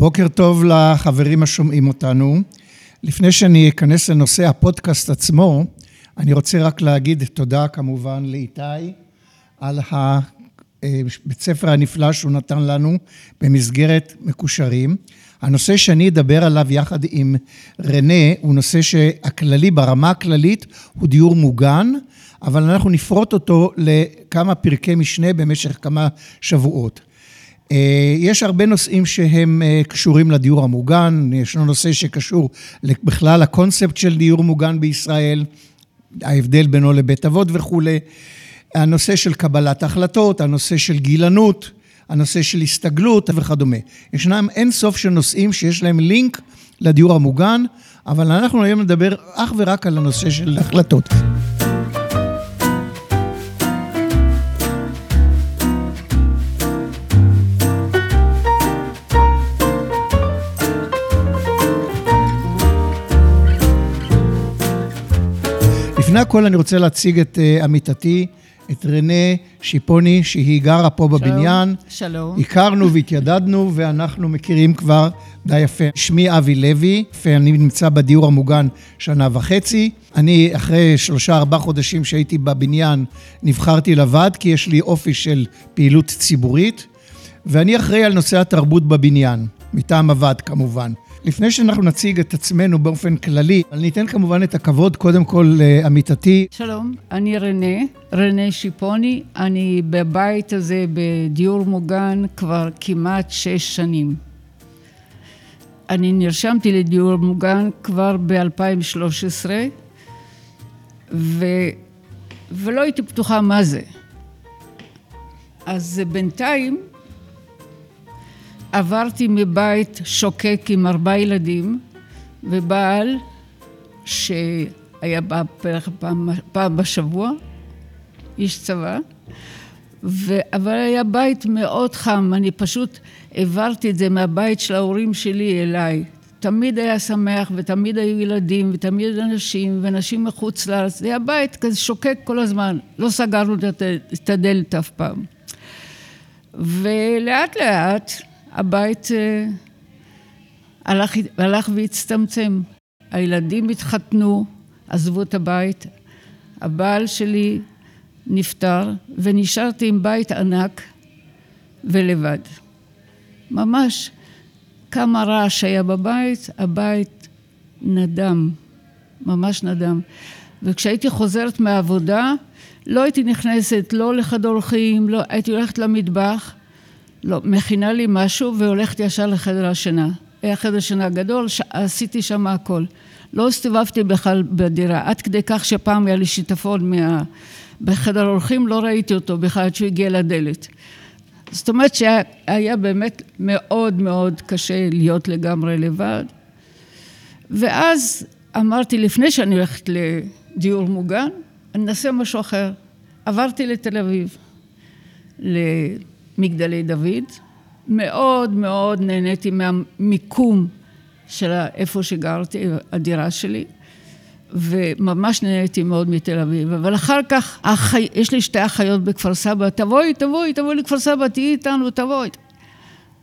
בוקר טוב לחברים השומעים אותנו. לפני שאני אכנס לנושא הפודקאסט עצמו, אני רוצה רק להגיד תודה כמובן לאיתי על הבית ספר הנפלא שהוא נתן לנו במסגרת מקושרים. הנושא שאני אדבר עליו יחד עם רנה הוא נושא שהכללי, ברמה הכללית, הוא דיור מוגן, אבל אנחנו נפרוט אותו לכמה פרקי משנה במשך כמה שבועות. אה, יש הרבה נושאים שהם אה, קשורים לדיור המוגן, ישנו נושא שקשור בכלל לקונספט של דיור מוגן בישראל, ההבדל בינו לבית אבות וכולי, הנושא של קבלת החלטות, הנושא של גילנות, הנושא של הסתגלות וכדומה. ישנם אין סוף של נושאים שיש להם לינק לדיור המוגן, אבל אנחנו היום נדבר אך ורק על הנושא של החלטות. לפני הכל אני רוצה להציג את uh, עמיתתי, את רנה שיפוני, שהיא גרה פה שלום, בבניין. שלום. הכרנו והתיידדנו, ואנחנו מכירים כבר די יפה. שמי אבי לוי, ואני נמצא בדיור המוגן שנה וחצי. אני, אחרי שלושה, ארבעה חודשים שהייתי בבניין, נבחרתי לוועד, כי יש לי אופי של פעילות ציבורית, ואני אחראי על נושא התרבות בבניין, מטעם הוועד כמובן. לפני שאנחנו נציג את עצמנו באופן כללי, אני אתן כמובן את הכבוד קודם כל לעמיתתי. שלום, אני רנה, רנה שיפוני, אני בבית הזה בדיור מוגן כבר כמעט שש שנים. אני נרשמתי לדיור מוגן כבר ב-2013, ו... ולא הייתי בטוחה מה זה. אז בינתיים עברתי מבית שוקק עם ארבעה ילדים ובעל שהיה בא פעם, פעם בשבוע, איש צבא, ו... אבל היה בית מאוד חם, אני פשוט העברתי את זה מהבית של ההורים שלי אליי. תמיד היה שמח ותמיד היו ילדים ותמיד אנשים ואנשים מחוץ לארץ. זה היה בית כזה שוקק כל הזמן, לא סגרנו את הדלת אף פעם. ולאט לאט הבית אה, הלך, הלך והצטמצם. הילדים התחתנו, עזבו את הבית, הבעל שלי נפטר, ונשארתי עם בית ענק ולבד. ממש כמה רעש היה בבית, הבית נדם, ממש נדם. וכשהייתי חוזרת מהעבודה, לא הייתי נכנסת לא לחדר אורחים, לא, הייתי הולכת למטבח, לא, מכינה לי משהו והולכת ישר לחדר השינה. היה חדר שינה גדול, ש... עשיתי שם הכל. לא הסתובבתי בכלל בדירה, עד כדי כך שפעם היה לי שיטפון מה... בחדר אורחים, לא ראיתי אותו בכלל עד שהוא הגיע לדלת. זאת אומרת שהיה באמת מאוד מאוד קשה להיות לגמרי לבד. ואז אמרתי, לפני שאני הולכת לדיור מוגן, אני אנסה משהו אחר. עברתי לתל אביב. מגדלי דוד. מאוד מאוד נהניתי מהמיקום של איפה שגרתי, הדירה שלי, וממש נהניתי מאוד מתל אביב. אבל אחר כך, החי... יש לי שתי אחיות בכפר סבא, תבואי, תבואי, תבואי לכפר סבא, תהיי איתנו, תבואי.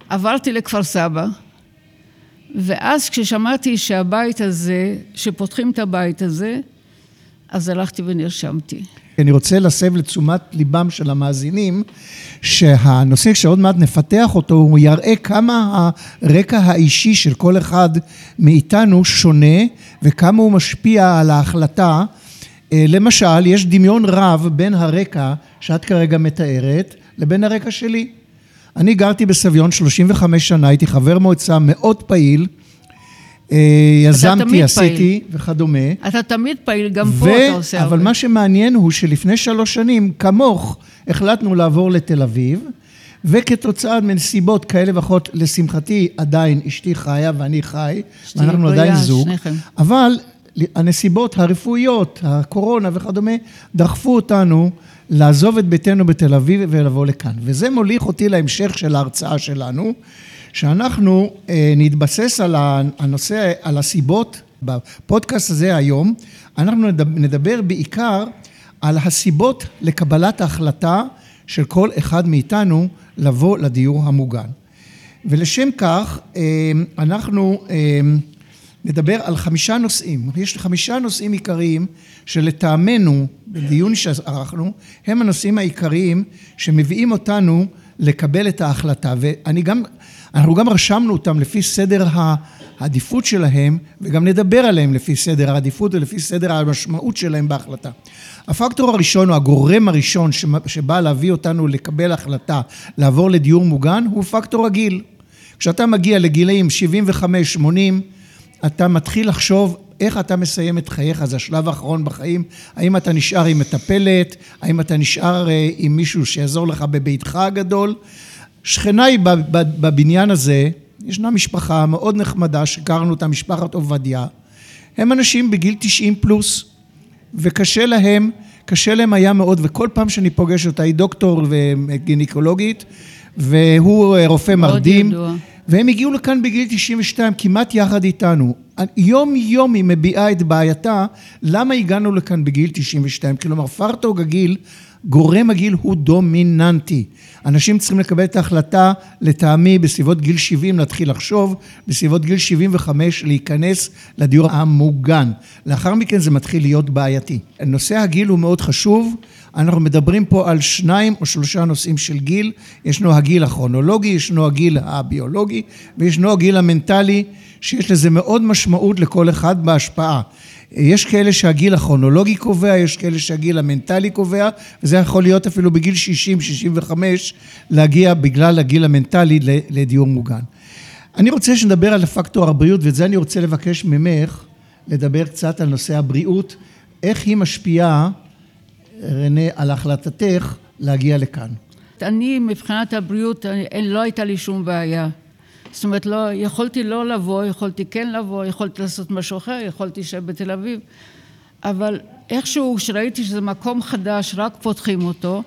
עברתי לכפר סבא, ואז כששמעתי שהבית הזה, שפותחים את הבית הזה, אז הלכתי ונרשמתי. אני רוצה להסב לתשומת ליבם של המאזינים, שהנושא שעוד מעט נפתח אותו, הוא יראה כמה הרקע האישי של כל אחד מאיתנו שונה, וכמה הוא משפיע על ההחלטה. אה, למשל, יש דמיון רב בין הרקע שאת כרגע מתארת, לבין הרקע שלי. אני גרתי בסביון 35 שנה, הייתי חבר מועצה מאוד פעיל. אה, יזמתי, עשיתי פעיל. וכדומה. אתה תמיד פעיל, גם ו... פה אתה עושה הרבה. אבל מה שמעניין הוא שלפני שלוש שנים, כמוך, החלטנו לעבור לתל אביב, וכתוצאה מנסיבות כאלה ואחרות, לשמחתי עדיין אשתי חיה ואני חי, ואנחנו עדיין זוג, שניכם. אבל הנסיבות הרפואיות, הקורונה וכדומה, דחפו אותנו לעזוב את ביתנו בתל אביב ולבוא לכאן. וזה מוליך אותי להמשך של ההרצאה שלנו. שאנחנו אה, נתבסס על הנושא, על הסיבות, בפודקאסט הזה היום, אנחנו נדבר בעיקר על הסיבות לקבלת ההחלטה של כל אחד מאיתנו לבוא לדיור המוגן. ולשם כך אנחנו נדבר על חמישה נושאים. יש חמישה נושאים עיקריים שלטעמנו, בדיון שערכנו, הם הנושאים העיקריים שמביאים אותנו לקבל את ההחלטה. ואני גם, אנחנו גם רשמנו אותם לפי סדר העדיפות שלהם, וגם נדבר עליהם לפי סדר העדיפות ולפי סדר המשמעות שלהם בהחלטה. הפקטור הראשון, או הגורם הראשון שבא להביא אותנו לקבל החלטה לעבור לדיור מוגן, הוא פקטור הגיל. כשאתה מגיע לגילאים 75-80, אתה מתחיל לחשוב איך אתה מסיים את חייך, זה השלב האחרון בחיים, האם אתה נשאר עם מטפלת, האם אתה נשאר אה, עם מישהו שיעזור לך בביתך הגדול. שכניי בבניין הזה, ישנה משפחה מאוד נחמדה שהכרנו אותה, משפחת עובדיה, הם אנשים בגיל 90 פלוס, וקשה להם, קשה להם היה מאוד, וכל פעם שאני פוגש אותה, היא דוקטור וגינקולוגית, והוא אה, רופא מרדים. ידוע. והם הגיעו לכאן בגיל 92 כמעט יחד איתנו. יום יום היא מביעה את בעייתה, למה הגענו לכאן בגיל 92? כלומר, פרטוג הגיל, גורם הגיל הוא דומיננטי. אנשים צריכים לקבל את ההחלטה, לטעמי, בסביבות גיל 70 להתחיל לחשוב, בסביבות גיל 75 להיכנס לדיור המוגן. לאחר מכן זה מתחיל להיות בעייתי. נושא הגיל הוא מאוד חשוב. אנחנו מדברים פה על שניים או שלושה נושאים של גיל, ישנו הגיל הכרונולוגי, ישנו הגיל הביולוגי וישנו הגיל המנטלי, שיש לזה מאוד משמעות לכל אחד בהשפעה. יש כאלה שהגיל הכרונולוגי קובע, יש כאלה שהגיל המנטלי קובע, וזה יכול להיות אפילו בגיל 60-65 להגיע בגלל הגיל המנטלי לדיור מוגן. אני רוצה שנדבר על הפקטור הבריאות, ואת זה אני רוצה לבקש ממך לדבר קצת על נושא הבריאות, איך היא משפיעה רנה, על החלטתך להגיע לכאן. אני, מבחינת הבריאות, לא הייתה לי שום בעיה. זאת אומרת, לא, יכולתי לא לבוא, יכולתי כן לבוא, יכולתי לעשות משהו אחר, יכולתי להישאר בתל אביב, אבל איכשהו, כשראיתי שזה מקום חדש, רק פותחים אותו.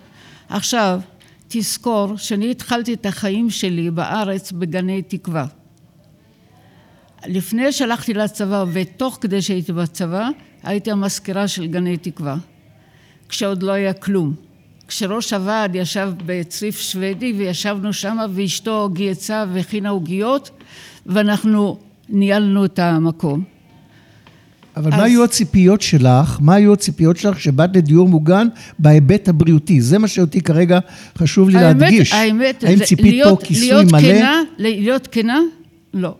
עכשיו, תזכור שאני התחלתי את החיים שלי בארץ בגני תקווה. לפני שהלכתי לצבא ותוך כדי שהייתי בצבא, הייתי המזכירה של גני תקווה. כשעוד לא היה כלום. כשראש הוועד ישב בצריף שוודי וישבנו שם ואשתו גייצה והכינה עוגיות ואנחנו ניהלנו את המקום. אבל אז... מה היו הציפיות שלך, מה היו הציפיות שלך שבאת לדיור מוגן בהיבט הבריאותי? זה מה שאותי כרגע חשוב לי האמת, להדגיש. האמת, האם ציפית להיות, פה כיסוי להיות מלא? כנה, להיות כנה? לא.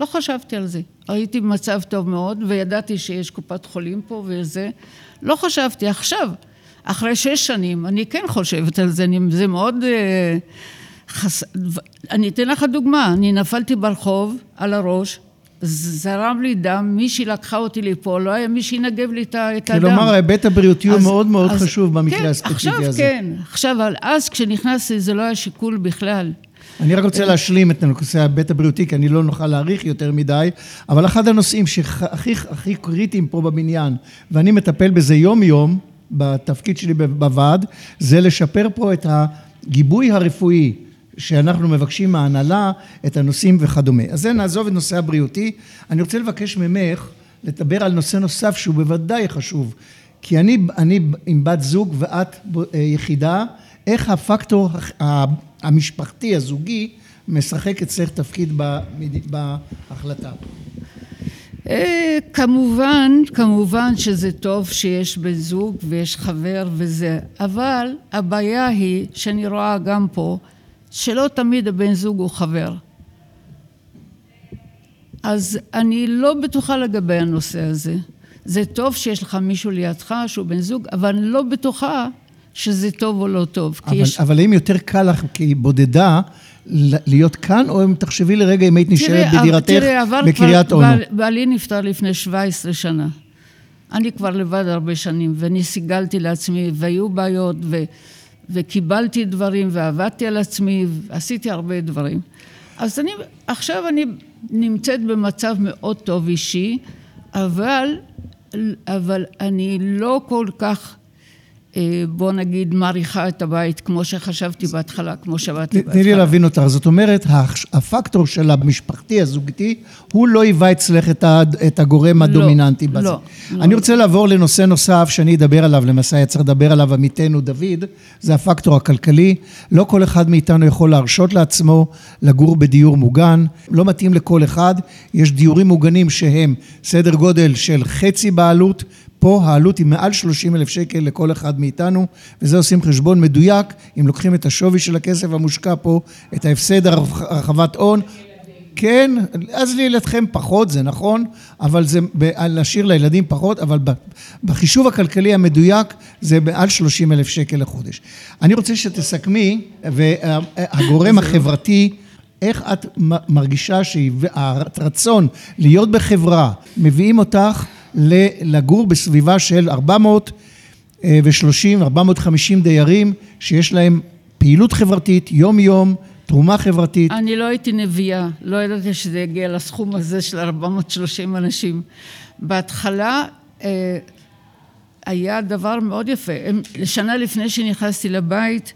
לא חשבתי על זה. הייתי במצב טוב מאוד וידעתי שיש קופת חולים פה וזה. לא חשבתי. עכשיו, אחרי שש שנים, אני כן חושבת על זה, אני, זה מאוד... אה, חס... אני אתן לך דוגמה, אני נפלתי ברחוב על הראש, זרם לי דם, מישהי לקחה אותי לפה, לא היה מי שינגב לי את הדם. כלומר, ההיבט הבריאותי הוא מאוד מאוד אז, חשוב במקרה כן, הספציפי עכשיו הזה. כן, עכשיו, אז כשנכנסתי זה לא היה שיקול בכלל. אני רק רוצה להשלים את נושא ההיבט הבריאותי, כי אני לא נוכל להאריך יותר מדי, אבל אחד הנושאים שהכי הכי קריטיים פה בבניין, ואני מטפל בזה יום-יום, בתפקיד שלי בוועד, זה לשפר פה את הגיבוי הרפואי שאנחנו מבקשים מההנהלה, את הנושאים וכדומה. אז זה נעזוב את נושא הבריאותי. אני רוצה לבקש ממך לדבר על נושא נוסף שהוא בוודאי חשוב, כי אני, אני עם בת זוג ואת אה, יחידה, איך הפקטור המשפחתי, הזוגי, משחק אצלך תפקיד בהחלטה. אה, כמובן, כמובן שזה טוב שיש בן זוג ויש חבר וזה, אבל הבעיה היא, שאני רואה גם פה, שלא תמיד הבן זוג הוא חבר. אז אני לא בטוחה לגבי הנושא הזה. זה טוב שיש לך מישהו לידך שהוא בן זוג, אבל אני לא בטוחה שזה טוב או לא טוב. אבל, יש... אבל אם יותר קל לך כבודדה להיות כאן, או אם תחשבי לרגע אם היית נשארת בדירתך בקריית אונו? תראי, בעלי נפטר לפני 17 שנה. אני כבר לבד הרבה שנים, ואני סיגלתי לעצמי, והיו בעיות, ו, וקיבלתי דברים, ועבדתי על עצמי, ועשיתי הרבה דברים. אז אני, עכשיו אני נמצאת במצב מאוד טוב אישי, אבל, אבל אני לא כל כך בוא נגיד, מעריכה את הבית כמו שחשבתי בהתחלה, כמו שבאתי בהתחלה. תני לי להבין אותך. זאת אומרת, הפקטור של המשפחתי, הזוגתי, הוא לא היווה אצלך את הגורם לא, הדומיננטי לא, בזה. לא. אני רוצה לעבור לנושא נוסף שאני אדבר עליו, למעשה היה צריך לדבר עליו עמיתנו דוד, זה הפקטור הכלכלי. לא כל אחד מאיתנו יכול להרשות לעצמו לגור בדיור מוגן, לא מתאים לכל אחד. יש דיורים מוגנים שהם סדר גודל של חצי בעלות, פה העלות היא מעל 30 אלף שקל לכל אחד מאיתנו, וזה עושים חשבון מדויק, אם לוקחים את השווי של הכסף המושקע פה, את ההפסד הרחבת הון. כן, אז לילדכם פחות, זה נכון, אבל זה להשאיר לילדים פחות, אבל בחישוב הכלכלי המדויק זה מעל 30 אלף שקל לחודש. אני רוצה שתסכמי, והגורם החברתי, איך את מרגישה שהרצון להיות בחברה, מביאים אותך לגור בסביבה של 430, 450 דיירים שיש להם פעילות חברתית יום-יום, תרומה חברתית. אני לא הייתי נביאה, לא ידעתי שזה יגיע לסכום הזה של 430 אנשים. בהתחלה אה, היה דבר מאוד יפה. שנה לפני שנכנסתי לבית,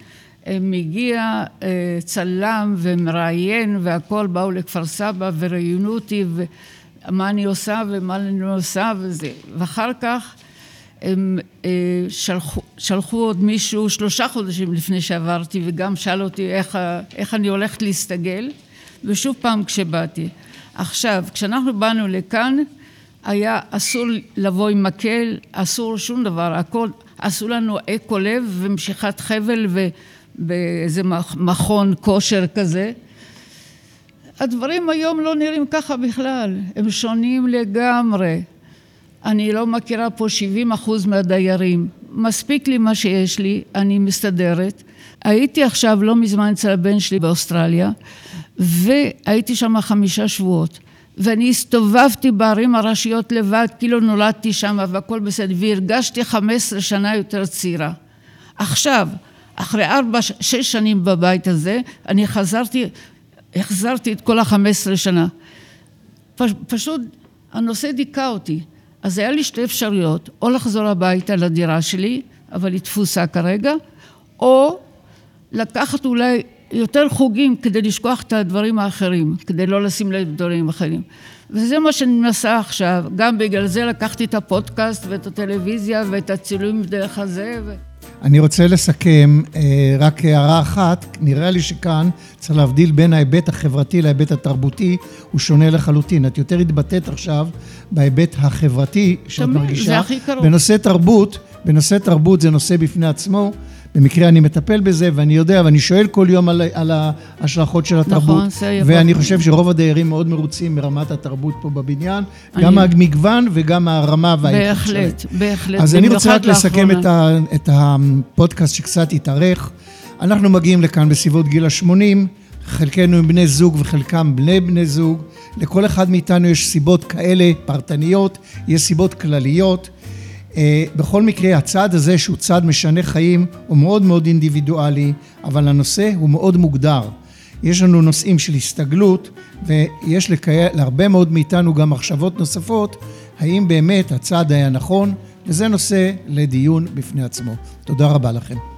מגיע אה, צלם ומראיין והכל, באו לכפר סבא וראיינו אותי מה אני עושה ומה אני לא עושה וזה. ואחר כך הם אה, שלחו, שלחו עוד מישהו שלושה חודשים לפני שעברתי וגם שאל אותי איך, איך אני הולכת להסתגל ושוב פעם כשבאתי. עכשיו, כשאנחנו באנו לכאן היה אסור לבוא עם מקל, אסור שום דבר, הכל, עשו לנו אקו לב ומשיכת חבל ובאיזה מכון כושר כזה הדברים היום לא נראים ככה בכלל, הם שונים לגמרי. אני לא מכירה פה 70 אחוז מהדיירים. מספיק לי מה שיש לי, אני מסתדרת. הייתי עכשיו לא מזמן אצל הבן שלי באוסטרליה, והייתי שם חמישה שבועות. ואני הסתובבתי בערים הראשיות לבד, כאילו נולדתי שם והכל בסדר, והרגשתי 15 שנה יותר צעירה. עכשיו, אחרי ארבע, שש שנים בבית הזה, אני חזרתי החזרתי את כל החמש עשרה שנה. פשוט הנושא דיכא אותי. אז היה לי שתי אפשרויות, או לחזור הביתה לדירה שלי, אבל היא תפוסה כרגע, או לקחת אולי יותר חוגים כדי לשכוח את הדברים האחרים, כדי לא לשים לב לדברים אחרים. וזה מה שאני מנסה עכשיו, גם בגלל זה לקחתי את הפודקאסט ואת הטלוויזיה ואת הצילומים דרך הזה. ו... אני רוצה לסכם אה, רק הערה אחת, נראה לי שכאן צריך להבדיל בין ההיבט החברתי להיבט התרבותי, הוא שונה לחלוטין. את יותר התבטאת עכשיו בהיבט החברתי שאת תמיד, מרגישה. זה הכי קרוב. בנושא תרבות, בנושא תרבות זה נושא בפני עצמו. במקרה אני מטפל בזה, ואני יודע, ואני שואל כל יום על, על ההשלכות של התרבות. נכון, זה יפה. ואני חושב שרוב הדיירים מאוד מרוצים מרמת התרבות פה בבניין, אני... גם המגוון וגם הרמה והאיכות שלהם. בהחלט, בהחלט. אז אני רוצה רק לסכם את, ה, את הפודקאסט שקצת התארך. אנחנו מגיעים לכאן בסביבות גיל ה-80, חלקנו הם בני זוג וחלקם בני בני זוג. לכל אחד מאיתנו יש סיבות כאלה פרטניות, יש סיבות כלליות. אה, בכל מקרה, הצעד הזה, שהוא צעד משנה חיים, הוא מאוד מאוד אינדיבידואלי, אבל הנושא הוא מאוד מוגדר. יש לנו נושאים של הסתגלות, ויש לקי... להרבה מאוד מאיתנו גם מחשבות נוספות, האם באמת הצעד היה נכון, וזה נושא לדיון בפני עצמו. תודה רבה לכם.